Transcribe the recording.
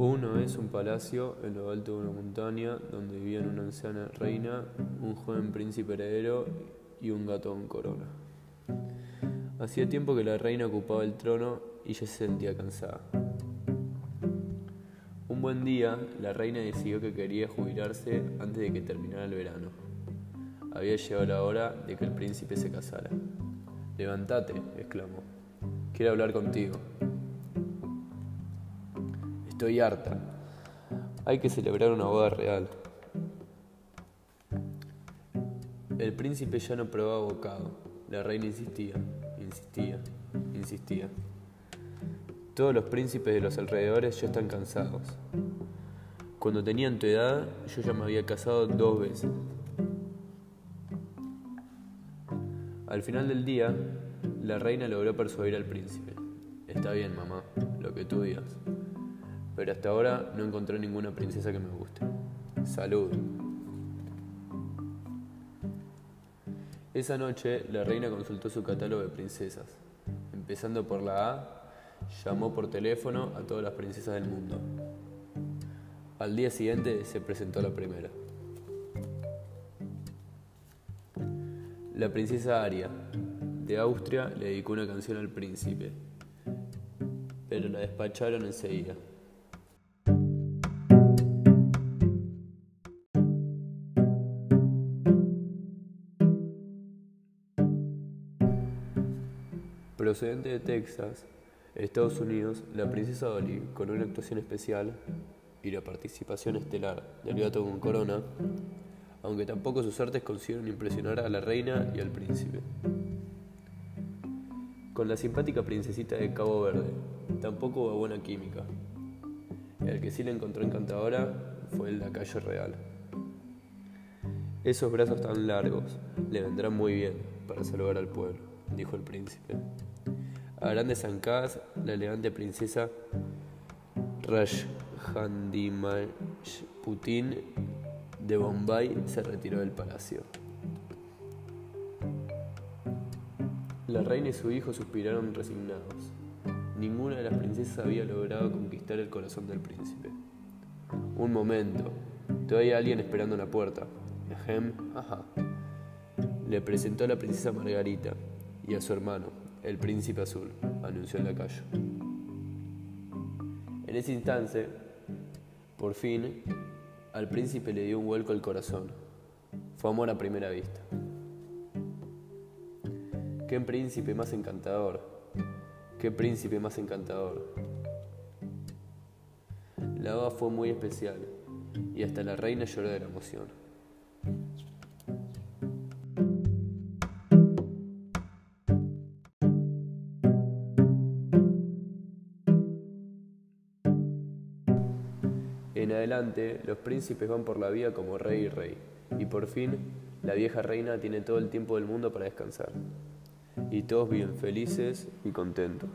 Uno es un palacio en lo alto de una montaña donde vivían una anciana reina, un joven príncipe heredero y un gato con corona. Hacía tiempo que la reina ocupaba el trono y ya se sentía cansada. Un buen día, la reina decidió que quería jubilarse antes de que terminara el verano. Había llegado la hora de que el príncipe se casara. Levántate, exclamó. Quiero hablar contigo. Estoy harta. Hay que celebrar una boda real. El príncipe ya no probaba bocado. La reina insistía, insistía, insistía. Todos los príncipes de los alrededores ya están cansados. Cuando tenían tu edad, yo ya me había casado dos veces. Al final del día, la reina logró persuadir al príncipe. Está bien, mamá, lo que tú digas pero hasta ahora no encontré ninguna princesa que me guste. Salud. Esa noche la reina consultó su catálogo de princesas. Empezando por la A, llamó por teléfono a todas las princesas del mundo. Al día siguiente se presentó la primera. La princesa Aria, de Austria, le dedicó una canción al príncipe, pero la despacharon enseguida. Procedente de Texas, Estados Unidos, la princesa Dolly, con una actuación especial y la participación estelar del gato con corona, aunque tampoco sus artes consiguieron impresionar a la reina y al príncipe. Con la simpática princesita de Cabo Verde, tampoco hubo buena química. El que sí la encontró encantadora fue el lacayo real. Esos brazos tan largos le vendrán muy bien para salvar al pueblo, dijo el príncipe. A grandes zancadas, la elegante princesa Putin de Bombay se retiró del palacio. La reina y su hijo suspiraron resignados. Ninguna de las princesas había logrado conquistar el corazón del príncipe. Un momento, todavía hay alguien esperando en la puerta. Ajá. Le presentó a la princesa Margarita y a su hermano, el príncipe azul, anunció el lacayo. En ese instante, por fin, al príncipe le dio un vuelco al corazón. Fue amor a primera vista. Qué príncipe más encantador. Qué príncipe más encantador. La boda fue muy especial y hasta la reina lloró de la emoción. En adelante, los príncipes van por la vida como rey y rey, y por fin, la vieja reina tiene todo el tiempo del mundo para descansar. Y todos viven felices y contentos.